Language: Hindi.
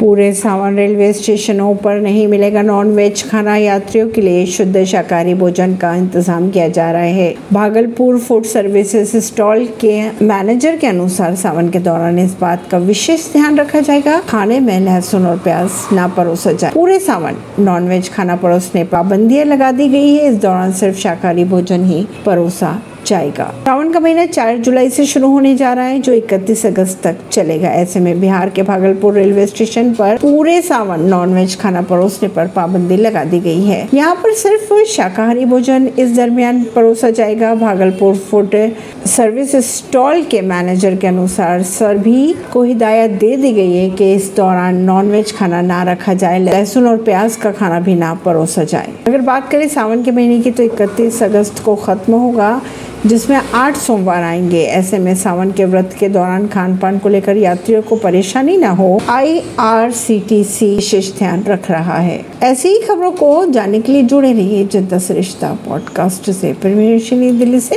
पूरे सावन रेलवे स्टेशनों पर नहीं मिलेगा नॉन वेज खाना। यात्रियों के लिए शुद्ध शाकाहारी भोजन का इंतज़ाम किया जा रहा है। भागलपुर फ़ूड सर्विसेज़ स्टॉल के मैनेजर के अनुसार सावन के दौरान इस बात का विशेष ध्यान रखा जाएगा। खाने में लहसुन और प्याज न परोसा जाए। पूरे सावन नॉन वेज खाना परोसने पाबंदियाँ लगा दी गई है। इस दौरान सिर्फ़ शाकाहारी भोजन ही परोसा जाएगा। सावन का महीना चार जुलाई से शुरू होने जा रहा है, जो 31 अगस्त तक चलेगा। ऐसे में बिहार के भागलपुर रेलवे स्टेशन पर पूरे सावन नॉनवेज खाना परोसने पर पाबंदी लगा दी गई है। यहाँ पर सिर्फ़ शाकाहारी भोजन इस दरमियान परोसा जाएगा। भागलपुर फ़ूड सर्विस स्टॉल के मैनेजर के अनुसार सभी को हिदायत दे दी गई है कि इस दौरान नॉनवेज खाना ना रखा जाए, लहसुन और प्याज का खाना भी ना परोसा जाए। अगर बात करें सावन के महीने की तो इकतीस अगस्त को खत्म होगा। जिसमें आठ सोमवार आएँगे। ऐसे में सावन के व्रत के दौरान खान पान को लेकर यात्रियों को परेशानी न हो I R C T C विशेष ध्यान रख रहा है। ऐसी ही खबरों को जानने के लिए जुड़े रहिए जनता सरिश्ता पॉडकास्ट से। परमेश दिल्ली से।